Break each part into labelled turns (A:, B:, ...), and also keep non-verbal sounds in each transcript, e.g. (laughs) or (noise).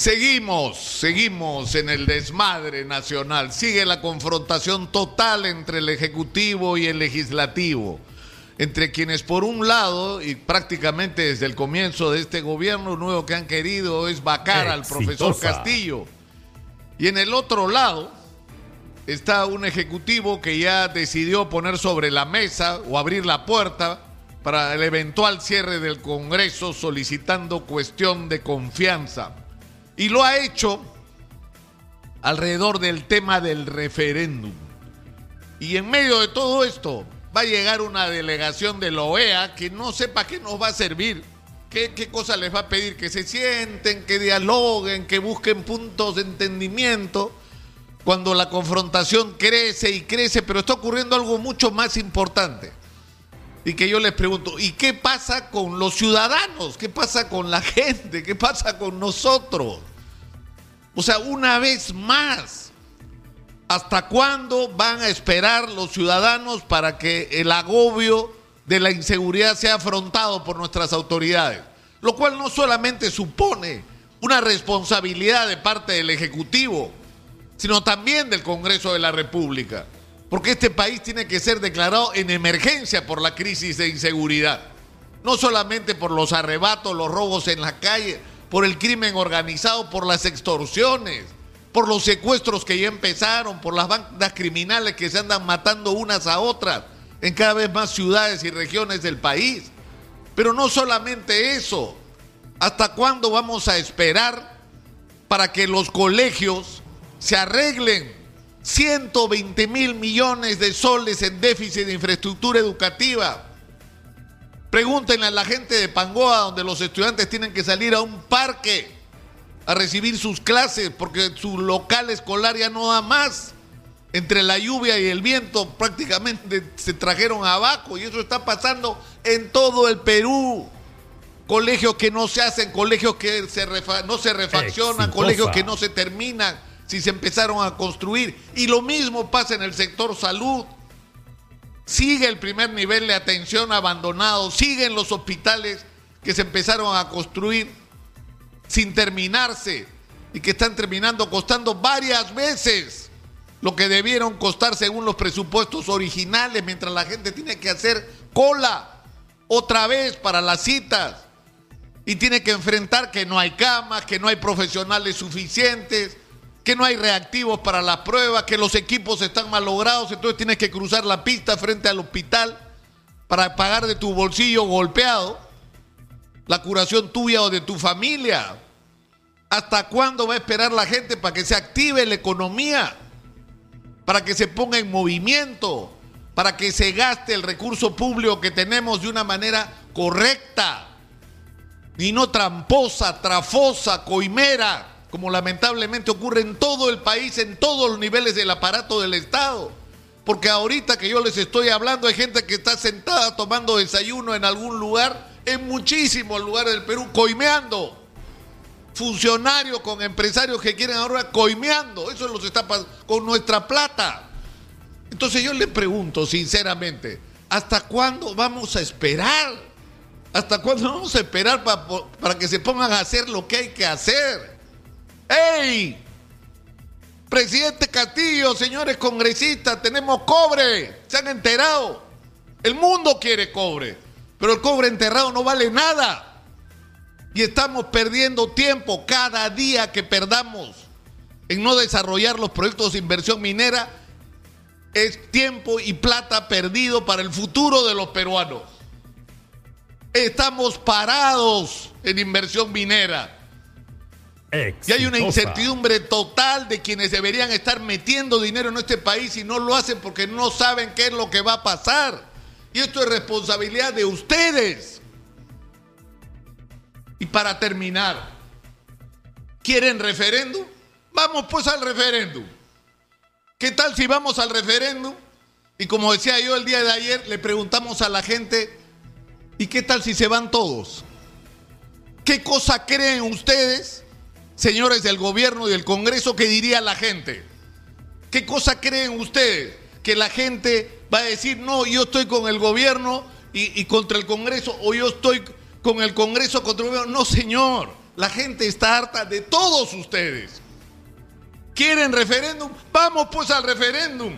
A: Seguimos, seguimos en el desmadre nacional. Sigue la confrontación total entre el Ejecutivo y el Legislativo. Entre quienes por un lado, y prácticamente desde el comienzo de este gobierno nuevo que han querido es vacar al profesor Castillo. Y en el otro lado está un Ejecutivo que ya decidió poner sobre la mesa o abrir la puerta para el eventual cierre del Congreso solicitando cuestión de confianza. Y lo ha hecho alrededor del tema del referéndum. Y en medio de todo esto va a llegar una delegación de la OEA que no sepa qué nos va a servir. ¿Qué, ¿Qué cosa les va a pedir? Que se sienten, que dialoguen, que busquen puntos de entendimiento cuando la confrontación crece y crece, pero está ocurriendo algo mucho más importante. Y que yo les pregunto, ¿y qué pasa con los ciudadanos? ¿Qué pasa con la (laughs) gente? ¿Qué pasa con nosotros? O sea, una vez más, ¿hasta cuándo van a esperar los ciudadanos para que el agobio de la inseguridad sea afrontado por nuestras autoridades? Lo cual no solamente supone una responsabilidad de parte del Ejecutivo, sino también del Congreso de la República, porque este país tiene que ser declarado en emergencia por la crisis de inseguridad, no solamente por los arrebatos, los robos en la calle, por el crimen organizado, por las extorsiones, por los secuestros que ya empezaron, por las bandas criminales que se andan matando unas a otras en cada vez más ciudades y regiones del país. Pero no solamente eso, ¿hasta cuándo vamos a esperar para que los colegios se arreglen 120 mil millones de soles en déficit de infraestructura educativa? Pregúntenle a la gente de Pangoa, donde los estudiantes tienen que salir a un parque a recibir sus clases porque su local escolar ya no da más. Entre la lluvia y el viento prácticamente se trajeron abajo y eso está pasando en todo el Perú. Colegios que no se hacen, colegios que se no se refaccionan, colegios que no se terminan si se empezaron a construir. Y lo mismo pasa en el sector salud. Sigue el primer nivel de atención abandonado, siguen los hospitales que se empezaron a construir sin terminarse y que están terminando costando varias veces lo que debieron costar según los presupuestos originales, mientras la gente tiene que hacer cola otra vez para las citas y tiene que enfrentar que no hay camas, que no hay profesionales suficientes, que no hay reactivos para las pruebas, que los equipos están malogrados, entonces tienes que cruzar la pista frente al hospital para pagar de tu bolsillo golpeado la curación tuya o de tu familia. ¿Hasta cuándo va a esperar la gente para que se active la economía? Para que se ponga en movimiento, para que se gaste el recurso público que tenemos de una manera correcta y no tramposa, trafosa, coimera como lamentablemente ocurre en todo el país, en todos los niveles del aparato del Estado. Porque ahorita que yo les estoy hablando hay gente que está sentada tomando desayuno en algún lugar, en muchísimos lugares del Perú, coimeando. Funcionarios con empresarios que quieren ahora coimeando. Eso los está con nuestra plata. Entonces yo le pregunto sinceramente, ¿hasta cuándo vamos a esperar? ¿Hasta cuándo vamos a esperar para, para que se pongan a hacer lo que hay que hacer? ¡Ey! Presidente Castillo, señores congresistas, tenemos cobre. Se han enterado. El mundo quiere cobre, pero el cobre enterrado no vale nada. Y estamos perdiendo tiempo cada día que perdamos en no desarrollar los proyectos de inversión minera. Es tiempo y plata perdido para el futuro de los peruanos. Estamos parados en inversión minera. Y hay una incertidumbre total de quienes deberían estar metiendo dinero en este país y no lo hacen porque no saben qué es lo que va a pasar. Y esto es responsabilidad de ustedes. Y para terminar, ¿quieren referéndum? Vamos pues al referéndum. ¿Qué tal si vamos al referéndum? Y como decía yo el día de ayer, le preguntamos a la gente, ¿y qué tal si se van todos? ¿Qué cosa creen ustedes? Señores del gobierno y del Congreso, ¿qué diría la gente? ¿Qué cosa creen ustedes? Que la gente va a decir, no, yo estoy con el gobierno y, contra el Congreso, o yo estoy con el Congreso contra el gobierno. No, señor. La gente está harta de todos ustedes. ¿Quieren referéndum? Vamos pues al referéndum.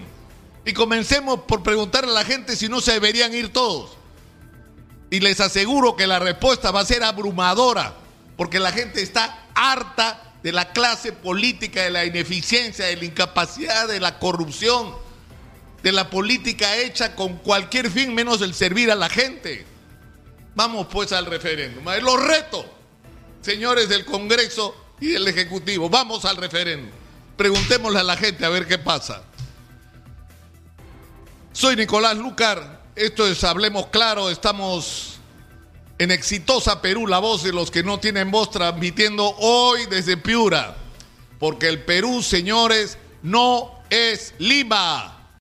A: Y comencemos por preguntarle a la gente si no se deberían ir todos. Y les aseguro que la respuesta va a ser abrumadora, porque la gente está harta de la clase política, de la ineficiencia, de la incapacidad, de la corrupción, de la política hecha con cualquier fin menos el servir a la gente. Vamos pues al referéndum. Los reto, señores del Congreso y del Ejecutivo. Vamos al referéndum. Preguntémosle a la gente a ver qué pasa. Soy Nicolás Lucar. Esto es Hablemos Claro. Estamos en Exitosa Perú, la voz de los que no tienen voz, transmitiendo hoy desde Piura. Porque el Perú, señores, no es Lima.